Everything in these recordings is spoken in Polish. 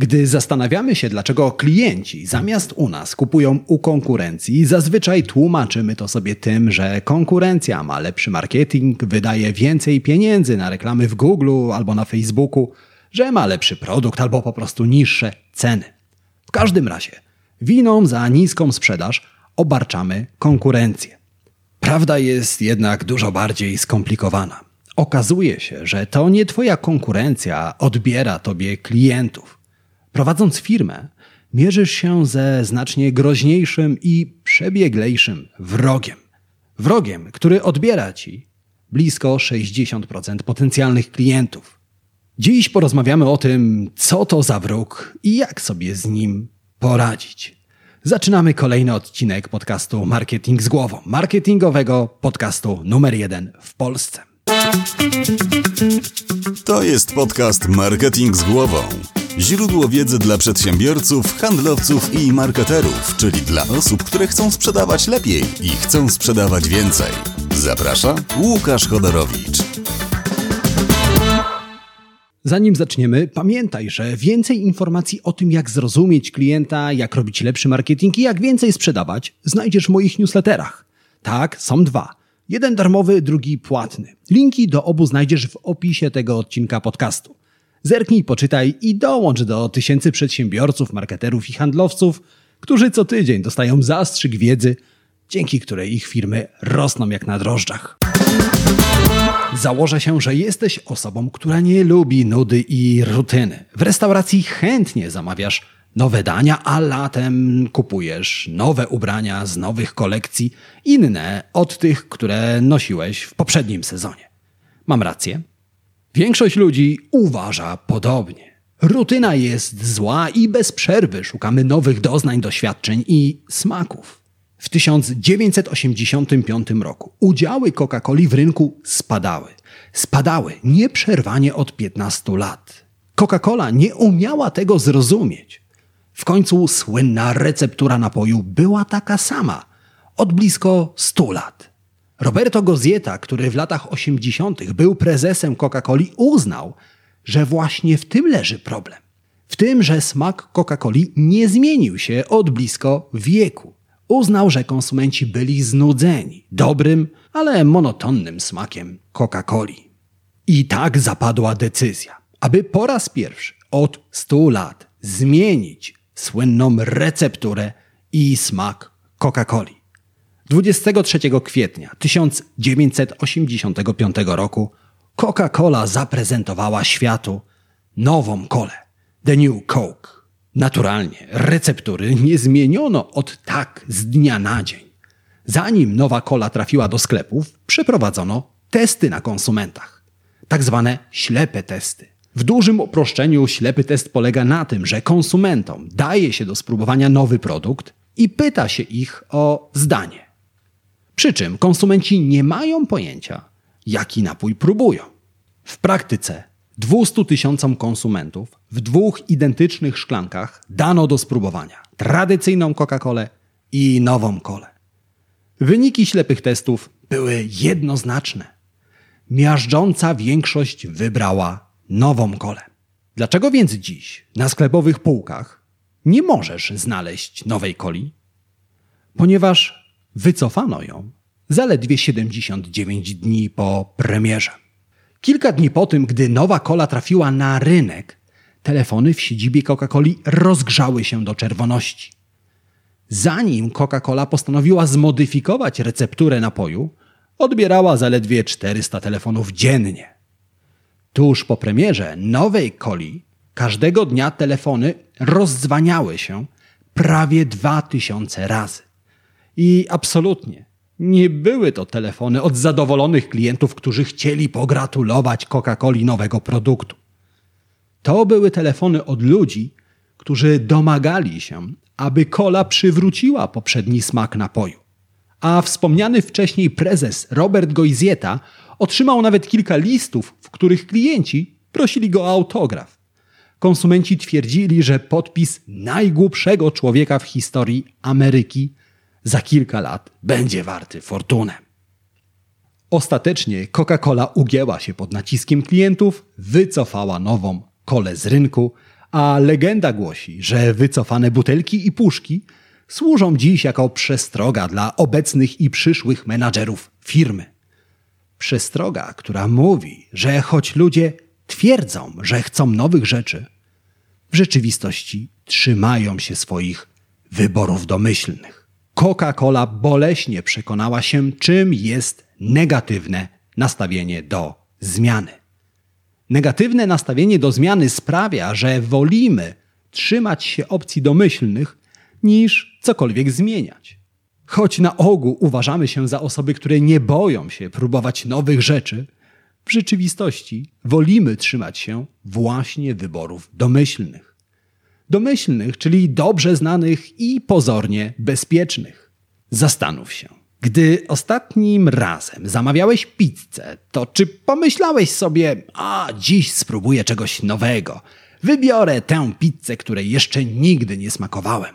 Gdy zastanawiamy się, dlaczego klienci zamiast u nas kupują u konkurencji, zazwyczaj tłumaczymy to sobie tym, że konkurencja ma lepszy marketing, wydaje więcej pieniędzy na reklamy w Google albo na Facebooku, że ma lepszy produkt albo po prostu niższe ceny. W każdym razie, winą za niską sprzedaż obarczamy konkurencję. Prawda jest jednak dużo bardziej skomplikowana. Okazuje się, że to nie Twoja konkurencja odbiera Tobie klientów. Prowadząc firmę, mierzysz się ze znacznie groźniejszym i przebieglejszym wrogiem. Wrogiem, który odbiera Ci blisko 60% potencjalnych klientów. Dziś porozmawiamy o tym, co to za wróg i jak sobie z nim poradzić. Zaczynamy kolejny odcinek podcastu Marketing z głową, marketingowego podcastu numer jeden w Polsce. To jest podcast Marketing z głową. Źródło wiedzy dla przedsiębiorców, handlowców i marketerów, czyli dla osób, które chcą sprzedawać lepiej i chcą sprzedawać więcej. Zaprasza Łukasz Chodorowicz. Zanim zaczniemy, pamiętaj, że więcej informacji o tym, jak zrozumieć klienta, jak robić lepszy marketing i jak więcej sprzedawać, znajdziesz w moich newsletterach. Tak, są dwa. Jeden darmowy, drugi płatny. Linki do obu znajdziesz w opisie tego odcinka podcastu. Zerknij, poczytaj i dołącz do tysięcy przedsiębiorców, marketerów i handlowców, którzy co tydzień dostają zastrzyk wiedzy, dzięki której ich firmy rosną jak na drożdżach. Założę się, że jesteś osobą, która nie lubi nudy i rutyny. W restauracji chętnie zamawiasz nowe dania, a latem kupujesz nowe ubrania z nowych kolekcji, inne od tych, które nosiłeś w poprzednim sezonie. Mam rację? Większość ludzi uważa podobnie. Rutyna jest zła i bez przerwy szukamy nowych doznań, doświadczeń i smaków. W 1985 roku udziały Coca-Coli w rynku spadały. Spadały nieprzerwanie od 15 lat. Coca-Cola nie umiała tego zrozumieć. W końcu słynna receptura napoju była taka sama od blisko 100 lat. Roberto Gozzieta, który w latach 80. był prezesem Coca-Coli, uznał, że właśnie w tym leży problem. W tym, że smak Coca-Coli nie zmienił się od blisko wieku. Uznał, że konsumenci byli znudzeni dobrym, ale monotonnym smakiem Coca-Coli. I tak zapadła decyzja, aby po raz pierwszy od 100 lat zmienić słynną recepturę i smak Coca-Coli. 23 kwietnia 1985 roku Coca-Cola zaprezentowała światu nową kolę The New Coke. Naturalnie receptury nie zmieniono od tak z dnia na dzień. Zanim nowa kola trafiła do sklepów, przeprowadzono testy na konsumentach. Tak zwane ślepe testy. W dużym uproszczeniu ślepy test polega na tym, że konsumentom daje się do spróbowania nowy produkt i pyta się ich o zdanie. Przy czym konsumenci nie mają pojęcia, jaki napój próbują. W praktyce 200 tysiącom konsumentów w dwóch identycznych szklankach dano do spróbowania tradycyjną Coca-Colę i nową kolę. Wyniki ślepych testów były jednoznaczne. Miażdżąca większość wybrała nową kolę. Dlaczego więc dziś na sklepowych półkach nie możesz znaleźć nowej coli? Ponieważ wycofano ją zaledwie 79 dni po premierze. Kilka dni po tym, gdy nowa kola trafiła na rynek, telefony w siedzibie Coca-Coli rozgrzały się do czerwoności. Zanim Coca-Cola postanowiła zmodyfikować recepturę napoju, odbierała zaledwie 400 telefonów dziennie. Tuż po premierze nowej coli każdego dnia telefony rozdzwaniały się prawie 2000 razy. I absolutnie nie były to telefony od zadowolonych klientów, którzy chcieli pogratulować Coca-Coli nowego produktu. To były telefony od ludzi, którzy domagali się, aby kola przywróciła poprzedni smak napoju. A wspomniany wcześniej prezes Robert Goizieta otrzymał nawet kilka listów, w których klienci prosili go o autograf. Konsumenci twierdzili, że podpis najgłupszego człowieka w historii Ameryki za kilka lat będzie warty fortunę. Ostatecznie Coca-Cola ugięła się pod naciskiem klientów, wycofała nową kolę z rynku, A legenda głosi, że wycofane butelki i puszki służą dziś jako przestroga dla obecnych i przyszłych menadżerów firmy. Przestroga, która mówi, że choć ludzie twierdzą, że chcą nowych rzeczy, w rzeczywistości trzymają się swoich wyborów domyślnych. Coca-Cola boleśnie przekonała się, czym jest negatywne nastawienie do zmiany. Negatywne nastawienie do zmiany sprawia, że wolimy trzymać się opcji domyślnych niż cokolwiek zmieniać. Choć na ogół uważamy się za osoby, które nie boją się próbować nowych rzeczy, w rzeczywistości wolimy trzymać się właśnie wyborów domyślnych. Domyślnych, czyli dobrze znanych i pozornie bezpiecznych. Zastanów się. Gdy ostatnim razem zamawiałeś pizzę, to czy pomyślałeś sobie, a dziś spróbuję czegoś nowego, wybiorę tę pizzę, której jeszcze nigdy nie smakowałem?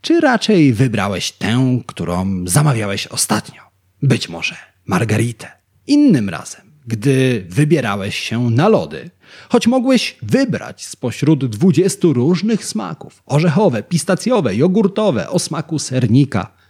Czy raczej wybrałeś tę, którą zamawiałeś ostatnio? Być może margaritę. Innym razem, gdy wybierałeś się na lody, choć mogłeś wybrać spośród dwudziestu różnych smaków orzechowe, pistacjowe, jogurtowe, o smaku sernika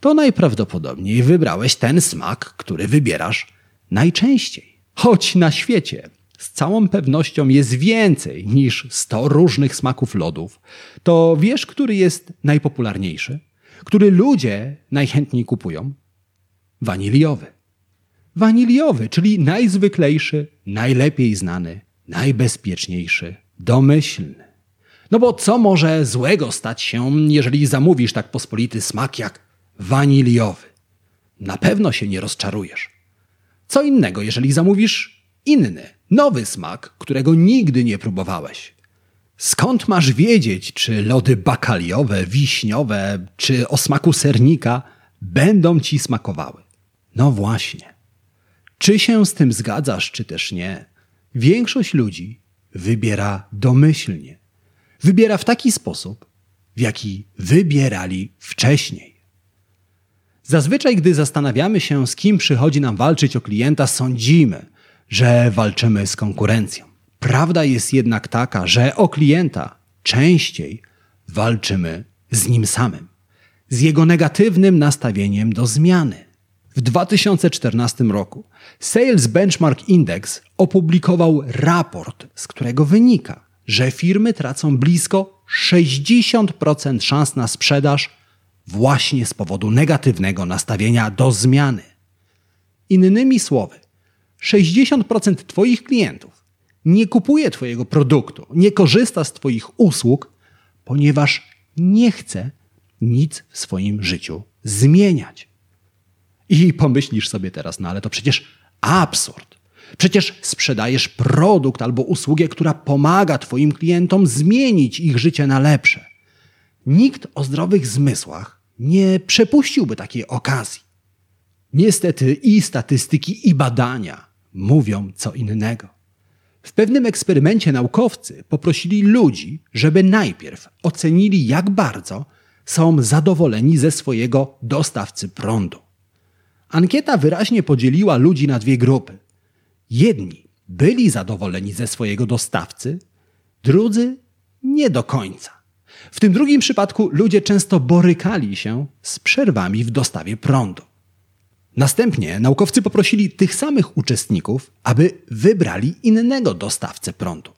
to najprawdopodobniej wybrałeś ten smak, który wybierasz najczęściej. Choć na świecie z całą pewnością jest więcej niż 100 różnych smaków lodów, to wiesz, który jest najpopularniejszy? Który ludzie najchętniej kupują? Waniliowy. Waniliowy, czyli najzwyklejszy, najlepiej znany, najbezpieczniejszy, domyślny. No bo co może złego stać się, jeżeli zamówisz tak pospolity smak jak waniliowy? Na pewno się nie rozczarujesz. Co innego, jeżeli zamówisz inny, nowy smak, którego nigdy nie próbowałeś. Skąd masz wiedzieć, czy lody bakaliowe, wiśniowe, czy o smaku sernika będą ci smakowały? No właśnie. Czy się z tym zgadzasz, czy też nie? Większość ludzi wybiera domyślnie. Wybiera w taki sposób, w jaki wybierali wcześniej. Zazwyczaj, gdy zastanawiamy się, z kim przychodzi nam walczyć o klienta, sądzimy, że walczymy z konkurencją. Prawda jest jednak taka, że o klienta częściej walczymy z nim samym, z jego negatywnym nastawieniem do zmiany. W 2014 roku Sales Benchmark Index opublikował raport, z którego wynika, że firmy tracą blisko 60% szans na sprzedaż właśnie z powodu negatywnego nastawienia do zmiany. Innymi słowy, 60% Twoich klientów nie kupuje Twojego produktu, nie korzysta z Twoich usług, ponieważ nie chce nic w swoim życiu zmieniać. I pomyślisz sobie teraz, no ale to przecież absurd. Przecież sprzedajesz produkt albo usługę, która pomaga Twoim klientom zmienić ich życie na lepsze. Nikt o zdrowych zmysłach nie przepuściłby takiej okazji. Niestety i statystyki, i badania mówią co innego. W pewnym eksperymencie naukowcy poprosili ludzi, żeby najpierw ocenili, jak bardzo są zadowoleni ze swojego dostawcy prądu. Ankieta wyraźnie podzieliła ludzi na dwie grupy. Jedni byli zadowoleni ze swojego dostawcy, drudzy nie do końca. W tym drugim przypadku ludzie często borykali się z przerwami w dostawie prądu. Następnie naukowcy poprosili tych samych uczestników, aby wybrali innego dostawcę prądu.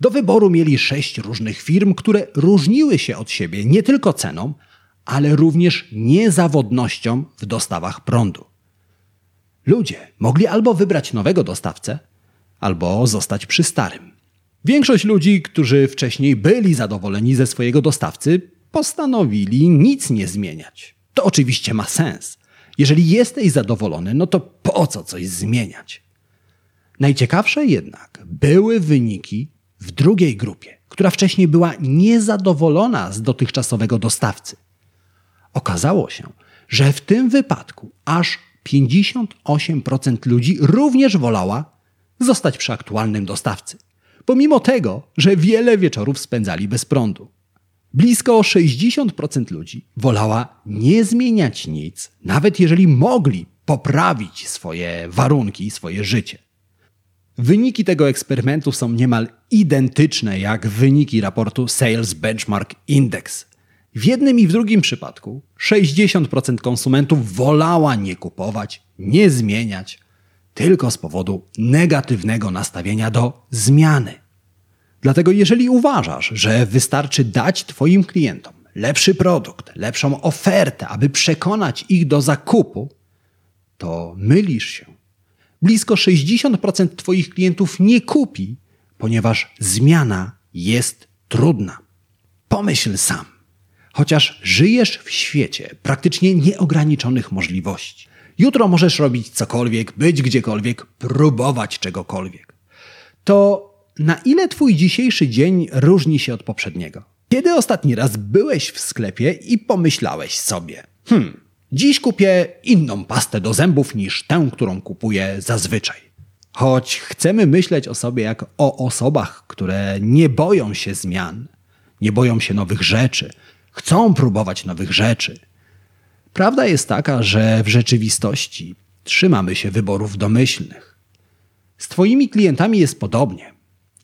Do wyboru mieli sześć różnych firm, które różniły się od siebie nie tylko ceną, ale również niezawodnością w dostawach prądu. Ludzie mogli albo wybrać nowego dostawcę, albo zostać przy starym. Większość ludzi, którzy wcześniej byli zadowoleni ze swojego dostawcy, postanowili nic nie zmieniać. To oczywiście ma sens. Jeżeli jesteś zadowolony, no to po co coś zmieniać? Najciekawsze jednak były wyniki w drugiej grupie, która wcześniej była niezadowolona z dotychczasowego dostawcy. Okazało się, że w tym wypadku aż 58% ludzi również wolała zostać przy aktualnym dostawcy, pomimo tego, że wiele wieczorów spędzali bez prądu. Blisko 60% ludzi wolała nie zmieniać nic, nawet jeżeli mogli poprawić swoje warunki, swoje życie. Wyniki tego eksperymentu są niemal identyczne jak wyniki raportu Sales Benchmark Index. W jednym i w drugim przypadku 60% konsumentów wolała nie kupować, nie zmieniać, tylko z powodu negatywnego nastawienia do zmiany. Dlatego jeżeli uważasz, że wystarczy dać Twoim klientom lepszy produkt, lepszą ofertę, aby przekonać ich do zakupu, to mylisz się. Blisko 60% Twoich klientów nie kupi, ponieważ zmiana jest trudna. Pomyśl sam. Chociaż żyjesz w świecie praktycznie nieograniczonych możliwości. Jutro możesz robić cokolwiek, być gdziekolwiek, próbować czegokolwiek. To na ile Twój dzisiejszy dzień różni się od poprzedniego? Kiedy ostatni raz byłeś w sklepie i pomyślałeś sobie, hmm, dziś kupię inną pastę do zębów niż tę, którą kupuję zazwyczaj. Choć chcemy myśleć o sobie jak o osobach, które nie boją się zmian, nie boją się nowych rzeczy, chcą próbować nowych rzeczy. Prawda jest taka, że w rzeczywistości trzymamy się wyborów domyślnych. Z Twoimi klientami jest podobnie.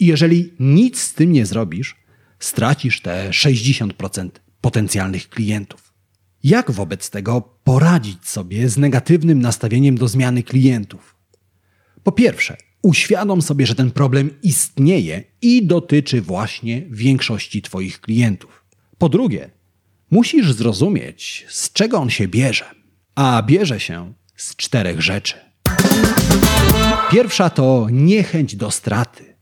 I jeżeli nic z tym nie zrobisz, stracisz te 60% potencjalnych klientów. Jak wobec tego poradzić sobie z negatywnym nastawieniem do zmiany klientów? Po pierwsze, uświadom sobie, że ten problem istnieje i dotyczy właśnie większości Twoich klientów. Po drugie, musisz zrozumieć, z czego on się bierze. A bierze się z czterech rzeczy. Pierwsza to niechęć do straty.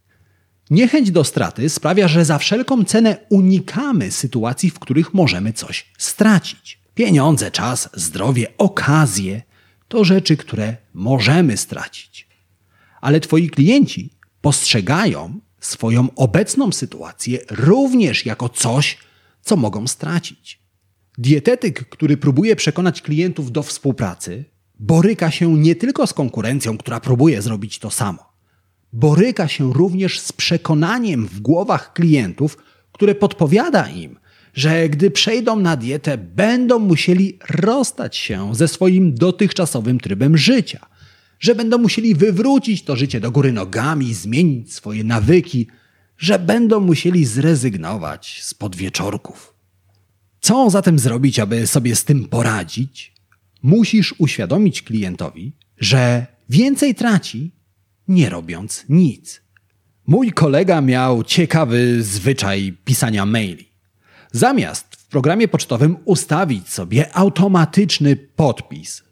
Niechęć do straty sprawia, że za wszelką cenę unikamy sytuacji, w których możemy coś stracić. Pieniądze, czas, zdrowie, okazje to rzeczy, które możemy stracić. Ale Twoi klienci postrzegają swoją obecną sytuację również jako coś, co mogą stracić. Dietetyk, który próbuje przekonać klientów do współpracy, boryka się nie tylko z konkurencją, która próbuje zrobić to samo boryka się również z przekonaniem w głowach klientów, które podpowiada im, że gdy przejdą na dietę, będą musieli rozstać się ze swoim dotychczasowym trybem życia, że będą musieli wywrócić to życie do góry nogami, zmienić swoje nawyki, że będą musieli zrezygnować z podwieczorków. Co zatem zrobić, aby sobie z tym poradzić? Musisz uświadomić klientowi, że więcej traci, nie robiąc nic. Mój kolega miał ciekawy zwyczaj pisania maili. Zamiast w programie pocztowym ustawić sobie automatyczny podpis,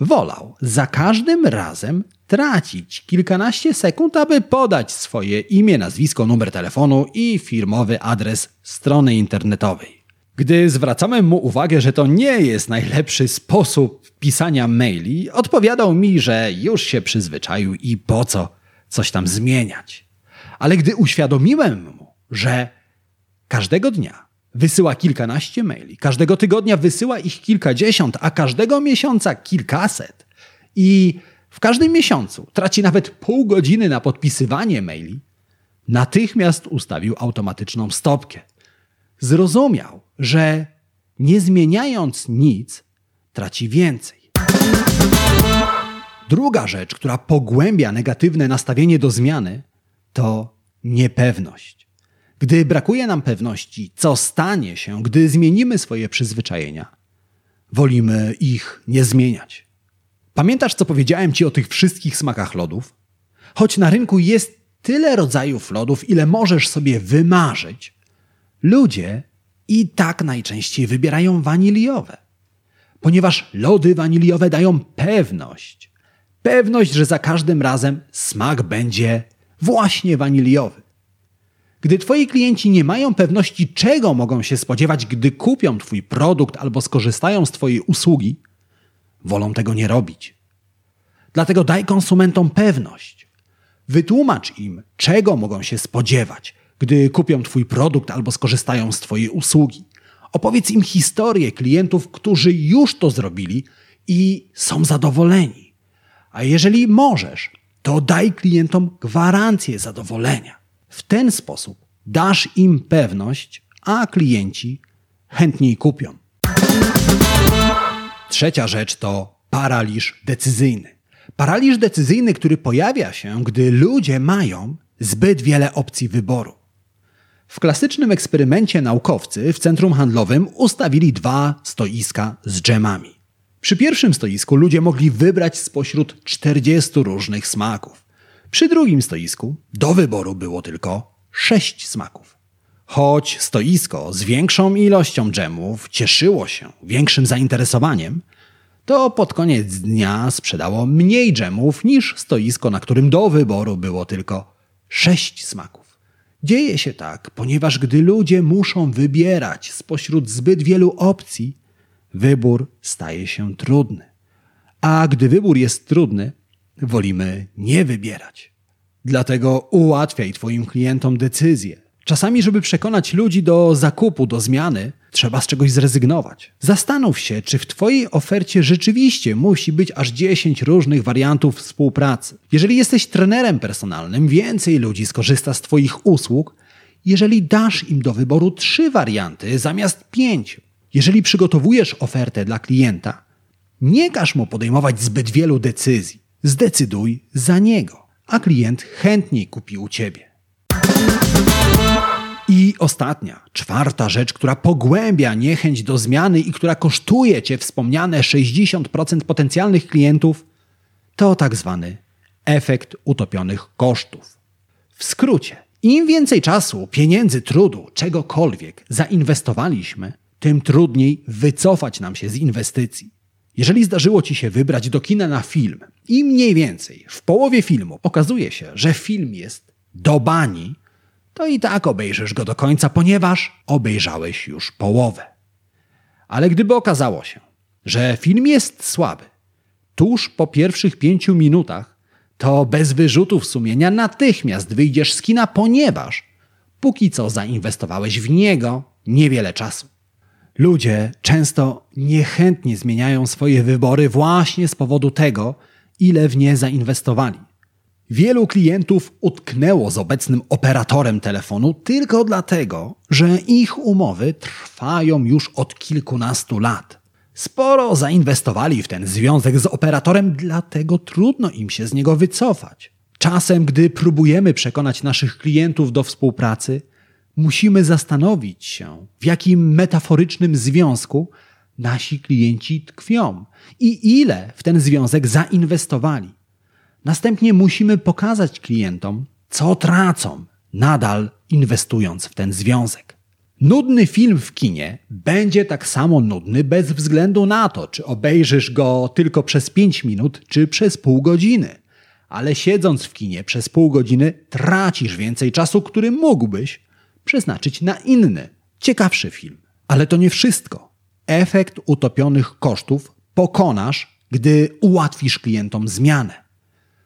wolał za każdym razem tracić kilkanaście sekund, aby podać swoje imię, nazwisko, numer telefonu i firmowy adres strony internetowej. Gdy zwracałem mu uwagę, że to nie jest najlepszy sposób pisania maili, odpowiadał mi, że już się przyzwyczaił i po co coś tam zmieniać. Ale gdy uświadomiłem mu, że każdego dnia wysyła kilkanaście maili, każdego tygodnia wysyła ich kilkadziesiąt, a każdego miesiąca kilkaset i w każdym miesiącu traci nawet pół godziny na podpisywanie maili, natychmiast ustawił automatyczną stopkę. Zrozumiał, że nie zmieniając nic, traci więcej. Druga rzecz, która pogłębia negatywne nastawienie do zmiany, to niepewność. Gdy brakuje nam pewności, co stanie się, gdy zmienimy swoje przyzwyczajenia, wolimy ich nie zmieniać. Pamiętasz, co powiedziałem ci o tych wszystkich smakach lodów? Choć na rynku jest tyle rodzajów lodów, ile możesz sobie wymarzyć, ludzie i tak najczęściej wybierają waniliowe, ponieważ lody waniliowe dają pewność. Pewność, że za każdym razem smak będzie właśnie waniliowy. Gdy Twoi klienci nie mają pewności, czego mogą się spodziewać, gdy kupią Twój produkt albo skorzystają z Twojej usługi, wolą tego nie robić. Dlatego daj konsumentom pewność. Wytłumacz im, czego mogą się spodziewać, gdy kupią Twój produkt albo skorzystają z Twojej usługi. Opowiedz im historię klientów, którzy już to zrobili i są zadowoleni. A jeżeli możesz, to daj klientom gwarancję zadowolenia. W ten sposób dasz im pewność, a klienci chętniej kupią. Trzecia rzecz to paraliż decyzyjny. Paraliż decyzyjny, który pojawia się, gdy ludzie mają zbyt wiele opcji wyboru. W klasycznym eksperymencie naukowcy w centrum handlowym ustawili dwa stoiska z dżemami. Przy pierwszym stoisku ludzie mogli wybrać spośród 40 różnych smaków. Przy drugim stoisku do wyboru było tylko 6 smaków. Choć stoisko z większą ilością dżemów cieszyło się większym zainteresowaniem, to pod koniec dnia sprzedało mniej dżemów niż stoisko, na którym do wyboru było tylko 6 smaków. Dzieje się tak, ponieważ gdy ludzie muszą wybierać spośród zbyt wielu opcji, wybór staje się trudny. A gdy wybór jest trudny, wolimy nie wybierać. Dlatego ułatwiaj Twoim klientom decyzję. Czasami, żeby przekonać ludzi do zakupu, do zmiany, trzeba z czegoś zrezygnować. Zastanów się, czy w Twojej ofercie rzeczywiście musi być aż 10 różnych wariantów współpracy. Jeżeli jesteś trenerem personalnym, więcej ludzi skorzysta z Twoich usług, jeżeli dasz im do wyboru trzy warianty zamiast pięciu. Jeżeli przygotowujesz ofertę dla klienta, nie każ mu podejmować zbyt wielu decyzji. Zdecyduj za niego, a klient chętniej kupi u ciebie. I ostatnia, czwarta rzecz, która pogłębia niechęć do zmiany i która kosztuje cię wspomniane 60% potencjalnych klientów, to tak zwany efekt utopionych kosztów. W skrócie, im więcej czasu, pieniędzy, trudu, czegokolwiek zainwestowaliśmy, tym trudniej wycofać nam się z inwestycji. Jeżeli zdarzyło ci się wybrać do kina na film i mniej więcej w połowie filmu okazuje się, że film jest do bani, to i tak obejrzysz go do końca, ponieważ obejrzałeś już połowę. Ale gdyby okazało się, że film jest słaby, tuż po pierwszych pięciu minutach, to bez wyrzutów sumienia natychmiast wyjdziesz z kina, ponieważ póki co zainwestowałeś w niego niewiele czasu. Ludzie często niechętnie zmieniają swoje wybory właśnie z powodu tego, ile w nie zainwestowali. Wielu klientów utknęło z obecnym operatorem telefonu tylko dlatego, że ich umowy trwają już od kilkunastu lat. Sporo zainwestowali w ten związek z operatorem, dlatego trudno im się z niego wycofać. Czasem, gdy próbujemy przekonać naszych klientów do współpracy, musimy zastanowić się, w jakim metaforycznym związku nasi klienci tkwią i ile w ten związek zainwestowali. Następnie musimy pokazać klientom, co tracą, nadal inwestując w ten związek. Nudny film w kinie będzie tak samo nudny bez względu na to, czy obejrzysz go tylko przez 5 minut, czy przez pół godziny. Ale siedząc w kinie przez pół godziny tracisz więcej czasu, który mógłbyś przeznaczyć na inny, ciekawszy film. Ale to nie wszystko. Efekt utopionych kosztów pokonasz, gdy ułatwisz klientom zmianę.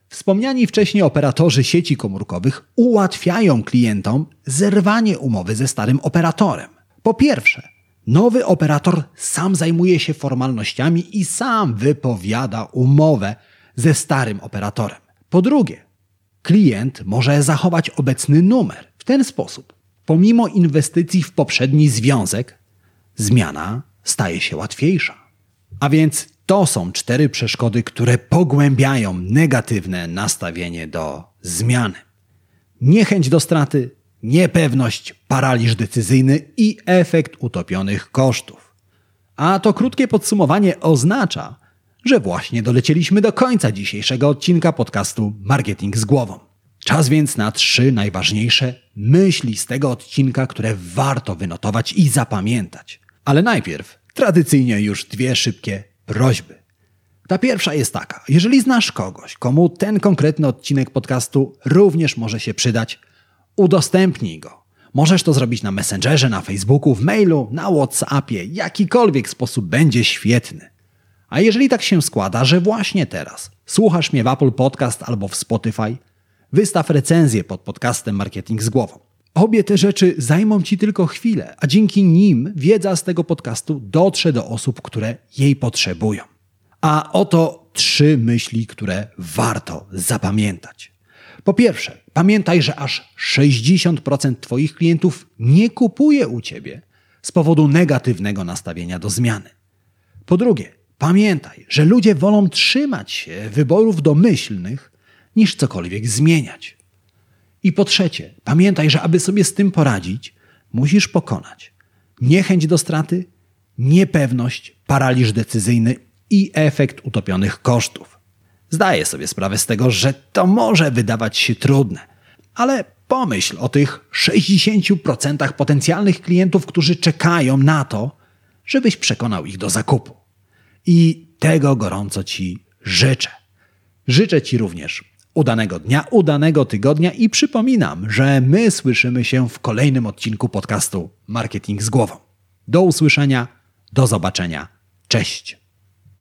Wspomniani wcześniej operatorzy sieci komórkowych ułatwiają klientom zerwanie umowy ze starym operatorem. Po pierwsze, nowy operator sam zajmuje się formalnościami i sam wypowiada umowę ze starym operatorem. Po drugie, klient może zachować obecny numer. W ten sposób, pomimo inwestycji w poprzedni związek, zmiana staje się łatwiejsza. A więc to są cztery przeszkody, które pogłębiają negatywne nastawienie do zmiany. Niechęć do straty, niepewność, paraliż decyzyjny i efekt utopionych kosztów. A to krótkie podsumowanie oznacza, że właśnie dolecieliśmy do końca dzisiejszego odcinka podcastu Marketing z głową. Czas więc na trzy najważniejsze myśli z tego odcinka, które warto wynotować i zapamiętać. Ale najpierw tradycyjnie już dwie szybkie prośby. Ta pierwsza jest taka: jeżeli znasz kogoś, komu ten konkretny odcinek podcastu również może się przydać, udostępnij go. Możesz to zrobić na Messengerze, na Facebooku, w mailu, na WhatsAppie, jakikolwiek sposób będzie świetny. A jeżeli tak się składa, że właśnie teraz słuchasz mnie w Apple Podcast albo w Spotify, wystaw recenzję pod podcastem Marketing z głową. Obie te rzeczy zajmą Ci tylko chwilę, a dzięki nim wiedza z tego podcastu dotrze do osób, które jej potrzebują. A oto trzy myśli, które warto zapamiętać. Po pierwsze, pamiętaj, że aż 60% Twoich klientów nie kupuje u Ciebie z powodu negatywnego nastawienia do zmiany. Po drugie, Pamiętaj, że ludzie wolą trzymać się wyborów domyślnych niż cokolwiek zmieniać. I po trzecie, pamiętaj, że aby sobie z tym poradzić, musisz pokonać niechęć do straty, niepewność, paraliż decyzyjny i efekt utopionych kosztów. Zdaję sobie sprawę z tego, że to może wydawać się trudne, ale pomyśl o tych 60% potencjalnych klientów, którzy czekają na to, żebyś przekonał ich do zakupu. I tego gorąco Ci życzę. Życzę Ci również udanego dnia, udanego tygodnia i przypominam, że my słyszymy się w kolejnym odcinku podcastu Marketing z głową. Do usłyszenia, do zobaczenia. Cześć.